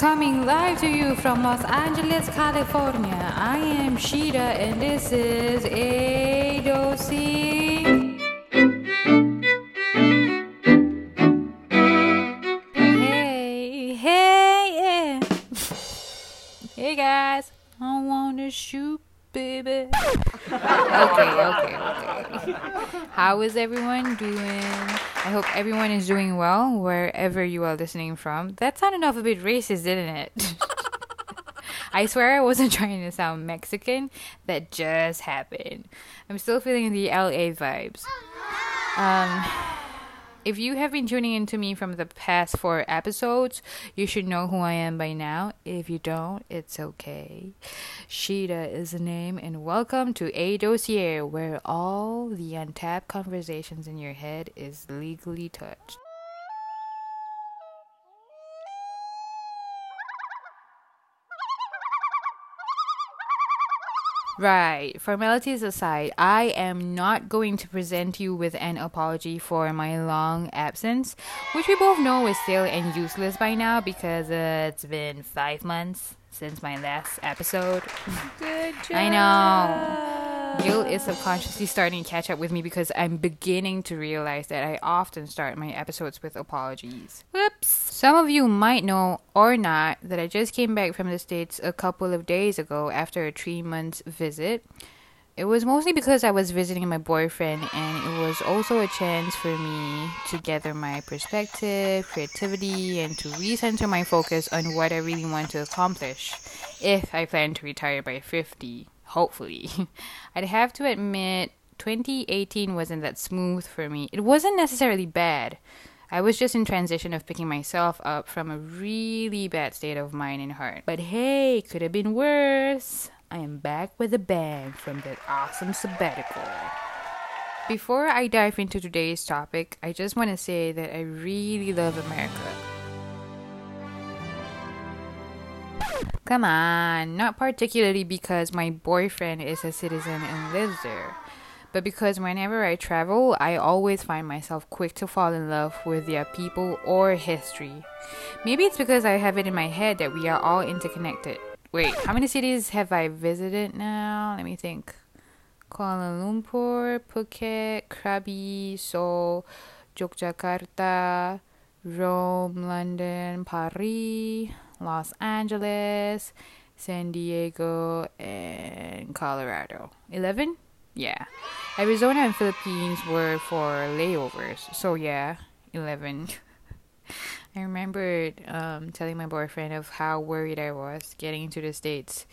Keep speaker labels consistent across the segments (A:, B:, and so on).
A: Coming live to you from Los Angeles, California, I am Sheeta and this is ADOC. Hey, hey, yeah. hey guys, I wanna shoot, baby. okay, okay. How is everyone doing? I hope everyone is doing well wherever you are listening from. That sounded off a bit racist, didn't it? I swear I wasn't trying to sound Mexican. That just happened. I'm still feeling the LA vibes. Um, if you have been tuning into me from the past four episodes, you should know who I am by now. If you don't, it's okay. Sheeta is the name, and welcome to A Dossier, where all the untapped conversations in your head is legally touched. Right, formalities aside, I am not going to present you with an apology for my long absence, which we both know is stale and useless by now because uh, it's been five months since my last episode.
B: Good job.
A: I know. Guilt is subconsciously starting to catch up with me because I'm beginning to realize that I often start my episodes with apologies. Whoops. Some of you might know or not that I just came back from the States a couple of days ago after a three month visit. It was mostly because I was visiting my boyfriend, and it was also a chance for me to gather my perspective, creativity, and to recenter my focus on what I really want to accomplish if I plan to retire by 50 hopefully. I'd have to admit, 2018 wasn't that smooth for me. It wasn't necessarily bad. I was just in transition of picking myself up from a really bad state of mind and heart. But hey, could have been worse. I am back with a bang from that awesome sabbatical. Before I dive into today's topic, I just want to say that I really love America. Come on, not particularly because my boyfriend is a citizen and lives there, but because whenever I travel, I always find myself quick to fall in love with their people or history. Maybe it's because I have it in my head that we are all interconnected. Wait, how many cities have I visited now? Let me think. Kuala Lumpur, Phuket, Krabi, Seoul, Yogyakarta, Rome, London, Paris, Los Angeles, San Diego, and Colorado. 11? Yeah. Arizona and Philippines were for layovers. So, yeah, 11. I remembered um, telling my boyfriend of how worried I was getting into the States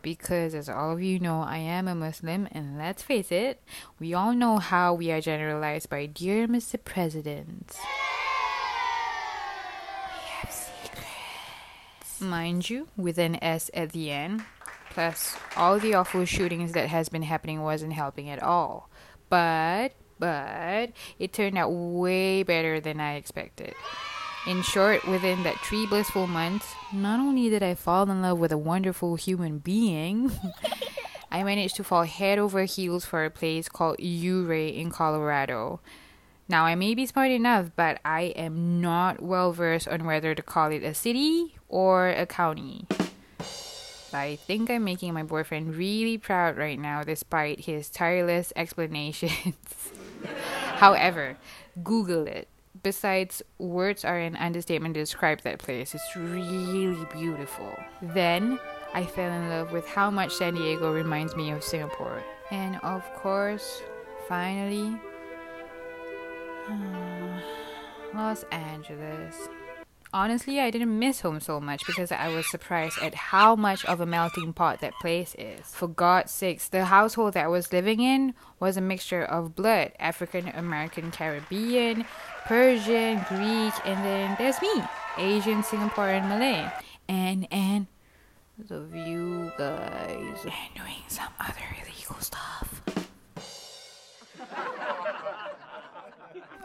A: because, as all of you know, I am a Muslim, and let's face it, we all know how we are generalized by Dear Mr. President. Mind you, with an S at the end. Plus, all the awful shootings that has been happening wasn't helping at all. But, but, it turned out way better than I expected. In short, within that three blissful months, not only did I fall in love with a wonderful human being, I managed to fall head over heels for a place called Ouray in Colorado. Now, I may be smart enough, but I am not well versed on whether to call it a city or a county. I think I'm making my boyfriend really proud right now despite his tireless explanations. However, Google it. Besides, words are an understatement to describe that place. It's really beautiful. Then, I fell in love with how much San Diego reminds me of Singapore. And of course, finally, Hmm. Los Angeles. Honestly, I didn't miss home so much because I was surprised at how much of a melting pot that place is. For God's sakes, the household that I was living in was a mixture of blood African American, Caribbean, Persian, Greek, and then there's me Asian, Singaporean, Malay. And, and, the view, guys, and doing some other illegal stuff.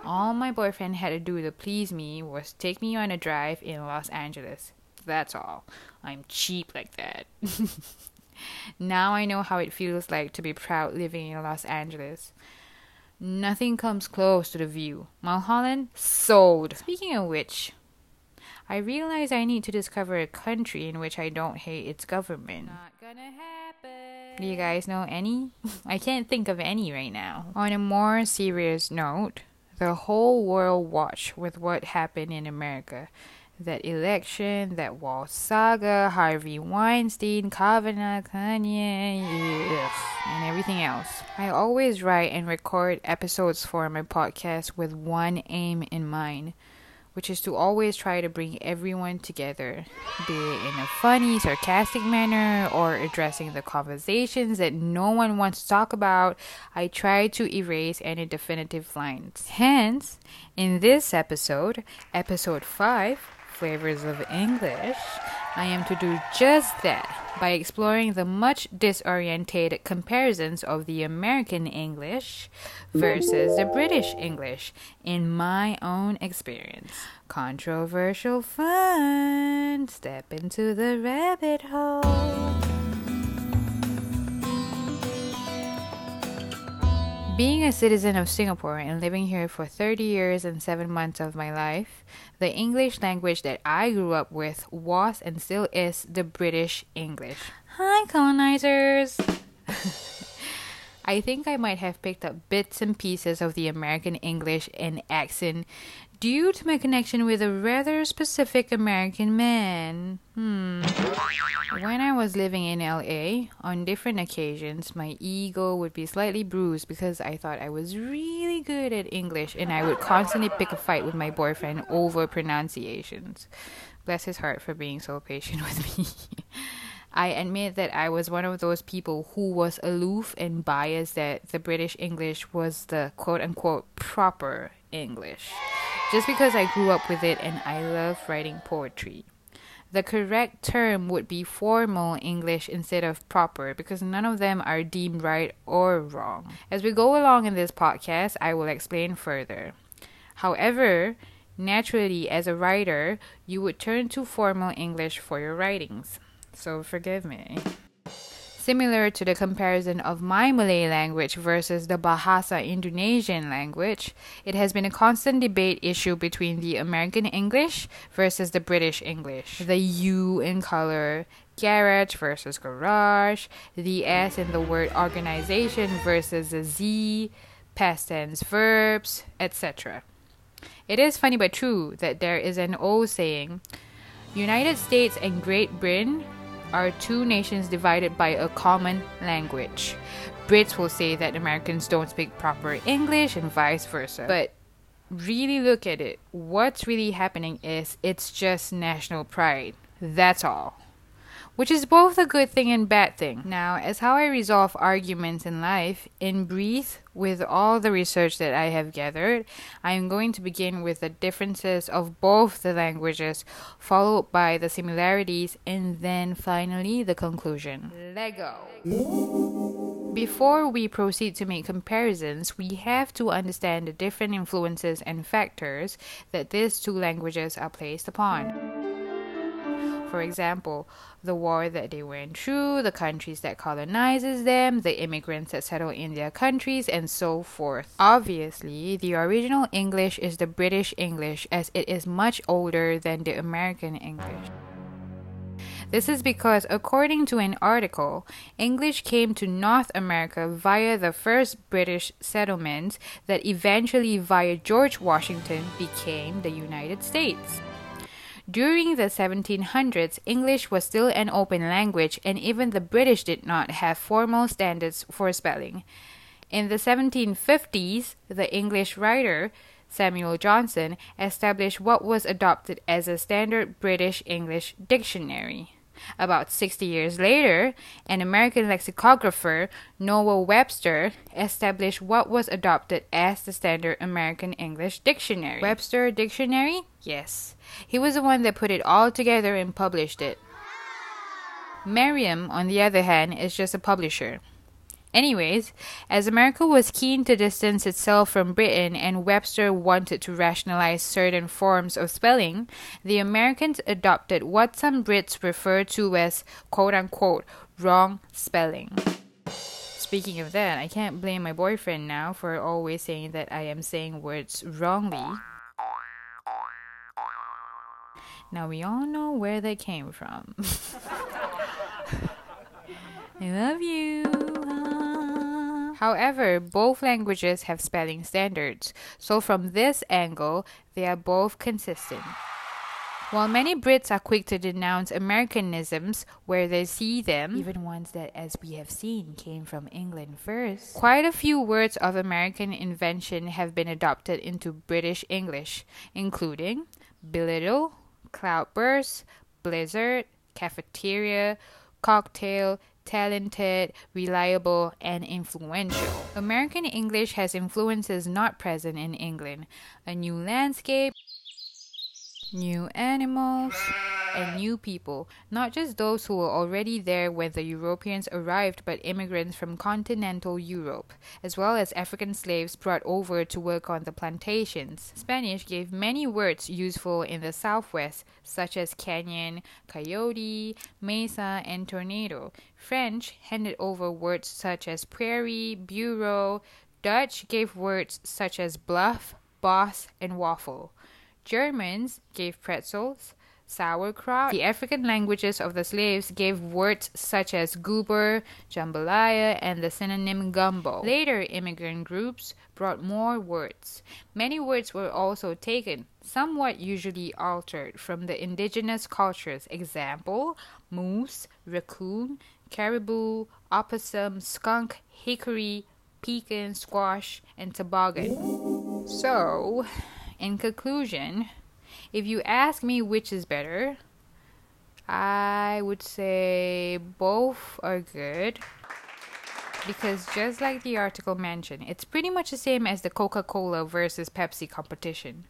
A: All my boyfriend had to do to please me was take me on a drive in Los Angeles. That's all. I'm cheap like that. now I know how it feels like to be proud living in Los Angeles. Nothing comes close to the view. Mulholland sold. Speaking of which, I realize I need to discover a country in which I don't hate its government. Not gonna happen. Do you guys know any? I can't think of any right now. On a more serious note, the whole world watched with what happened in America. That election, that wall saga, Harvey Weinstein, Kavanaugh, Kanye, yes, and everything else. I always write and record episodes for my podcast with one aim in mind which is to always try to bring everyone together, be it in a funny, sarcastic manner or addressing the conversations that no one wants to talk about. I try to erase any definitive lines. Hence, in this episode, episode 5, Flavors of English, I am to do just that by exploring the much disorientated comparisons of the American English versus the British English in my own experience. Controversial fun. Step into the rabbit hole. Being a citizen of Singapore and living here for 30 years and 7 months of my life, the English language that I grew up with was and still is the British English. Hi, colonizers! I think I might have picked up bits and pieces of the American English and accent due to my connection with a rather specific American man. Hmm. When I was living in LA, on different occasions, my ego would be slightly bruised because I thought I was really good at English and I would constantly pick a fight with my boyfriend over pronunciations. Bless his heart for being so patient with me. I admit that I was one of those people who was aloof and biased that the British English was the quote unquote proper English just because I grew up with it and I love writing poetry. The correct term would be formal English instead of proper because none of them are deemed right or wrong. As we go along in this podcast, I will explain further. However, naturally, as a writer, you would turn to formal English for your writings. So forgive me similar to the comparison of my Malay language versus the Bahasa Indonesian language, it has been a constant debate issue between the American English versus the British English. The U in color, garage versus garage, the S in the word organization versus the Z, past tense verbs, etc. It is funny but true that there is an old saying United States and Great Britain are two nations divided by a common language. Brits will say that Americans don't speak proper English and vice versa. But really look at it. What's really happening is it's just national pride. That's all which is both a good thing and bad thing. Now, as how I resolve arguments in life, in brief, with all the research that I have gathered, I am going to begin with the differences of both the languages, followed by the similarities, and then finally the conclusion. Lego. Before we proceed to make comparisons, we have to understand the different influences and factors that these two languages are placed upon. For example, the war that they went through, the countries that colonizes them, the immigrants that settle in their countries, and so forth. Obviously, the original English is the British English as it is much older than the American English. This is because, according to an article, English came to North America via the first British settlements that eventually, via George Washington, became the United States. During the 1700s, English was still an open language, and even the British did not have formal standards for spelling. In the 1750s, the English writer Samuel Johnson established what was adopted as a standard British English dictionary. About 60 years later, an American lexicographer, Noah Webster, established what was adopted as the standard American English dictionary. Webster Dictionary? Yes. He was the one that put it all together and published it. Merriam, on the other hand, is just a publisher. Anyways, as America was keen to distance itself from Britain and Webster wanted to rationalize certain forms of spelling, the Americans adopted what some Brits refer to as quote unquote wrong spelling. Speaking of that, I can't blame my boyfriend now for always saying that I am saying words wrongly. Now we all know where they came from. I love you. However, both languages have spelling standards, so from this angle, they are both consistent. While many Brits are quick to denounce Americanisms where they see them, even ones that, as we have seen, came from England first, quite a few words of American invention have been adopted into British English, including belittle, cloudburst, blizzard, cafeteria, cocktail, talented, reliable, and influential. American English has influences not present in England a new landscape, new animals, and new people, not just those who were already there when the Europeans arrived, but immigrants from continental Europe, as well as African slaves brought over to work on the plantations. Spanish gave many words useful in the Southwest, such as canyon, coyote, mesa, and tornado. French handed over words such as prairie, bureau. Dutch gave words such as bluff, boss, and waffle. Germans gave pretzels, sauerkraut. The African languages of the slaves gave words such as goober, jambalaya, and the synonym gumbo. Later immigrant groups brought more words. Many words were also taken, somewhat usually altered, from the indigenous cultures. Example moose, raccoon, caribou, opossum, skunk, hickory, pecan, squash, and toboggan. So, in conclusion, if you ask me which is better, I would say both are good. Because just like the article mentioned, it's pretty much the same as the Coca Cola versus Pepsi competition.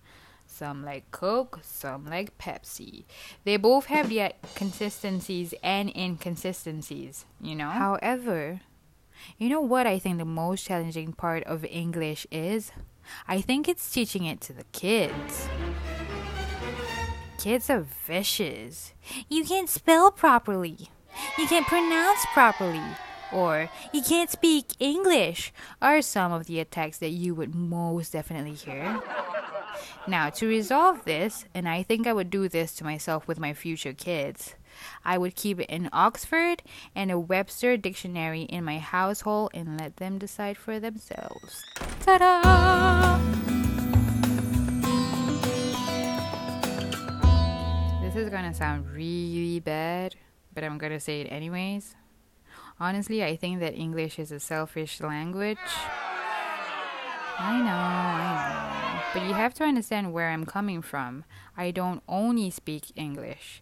A: Some like Coke, some like Pepsi. They both have their consistencies and inconsistencies, you know? However, you know what I think the most challenging part of English is? I think it's teaching it to the kids. Kids are vicious. You can't spell properly. You can't pronounce properly. Or you can't speak English are some of the attacks that you would most definitely hear. Now, to resolve this, and I think I would do this to myself with my future kids, I would keep an Oxford and a Webster dictionary in my household and let them decide for themselves. Ta da! Is gonna sound really bad, but I'm gonna say it anyways. Honestly, I think that English is a selfish language. I know, I know. But you have to understand where I'm coming from. I don't only speak English.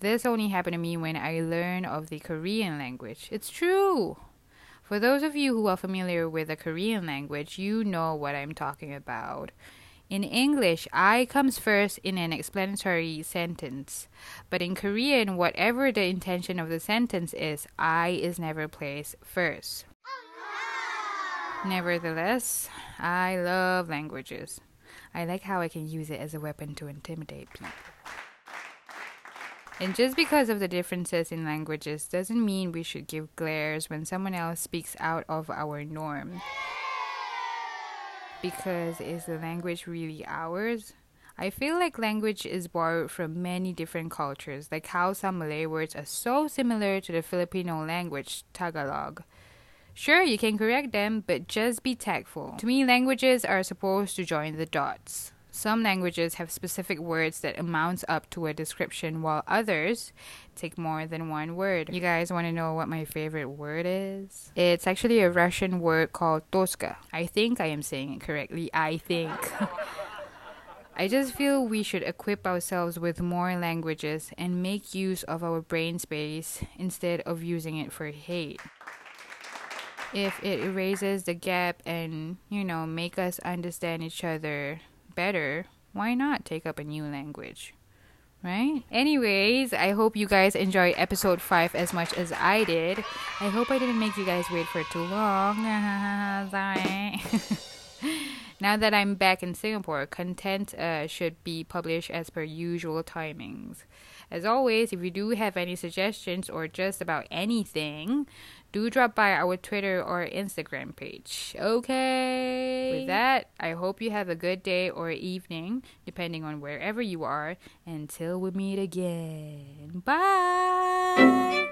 A: This only happened to me when I learned of the Korean language. It's true. For those of you who are familiar with the Korean language, you know what I'm talking about. In English, I comes first in an explanatory sentence. But in Korean, whatever the intention of the sentence is, I is never placed first. Nevertheless, I love languages. I like how I can use it as a weapon to intimidate people. And just because of the differences in languages doesn't mean we should give glares when someone else speaks out of our norm. Because is the language really ours? I feel like language is borrowed from many different cultures, like how some Malay words are so similar to the Filipino language, Tagalog. Sure, you can correct them, but just be tactful. To me, languages are supposed to join the dots. Some languages have specific words that amounts up to a description, while others take more than one word. You guys want to know what my favorite word is? It's actually a Russian word called toska. I think I am saying it correctly. I think. I just feel we should equip ourselves with more languages and make use of our brain space instead of using it for hate. If it erases the gap and, you know, make us understand each other better, why not take up a new language? Right? Anyways, I hope you guys enjoyed episode 5 as much as I did. I hope I didn't make you guys wait for too long. Now that I'm back in Singapore, content uh, should be published as per usual timings. As always, if you do have any suggestions or just about anything, do drop by our Twitter or Instagram page. Okay. With that, I hope you have a good day or evening, depending on wherever you are. Until we meet again. Bye.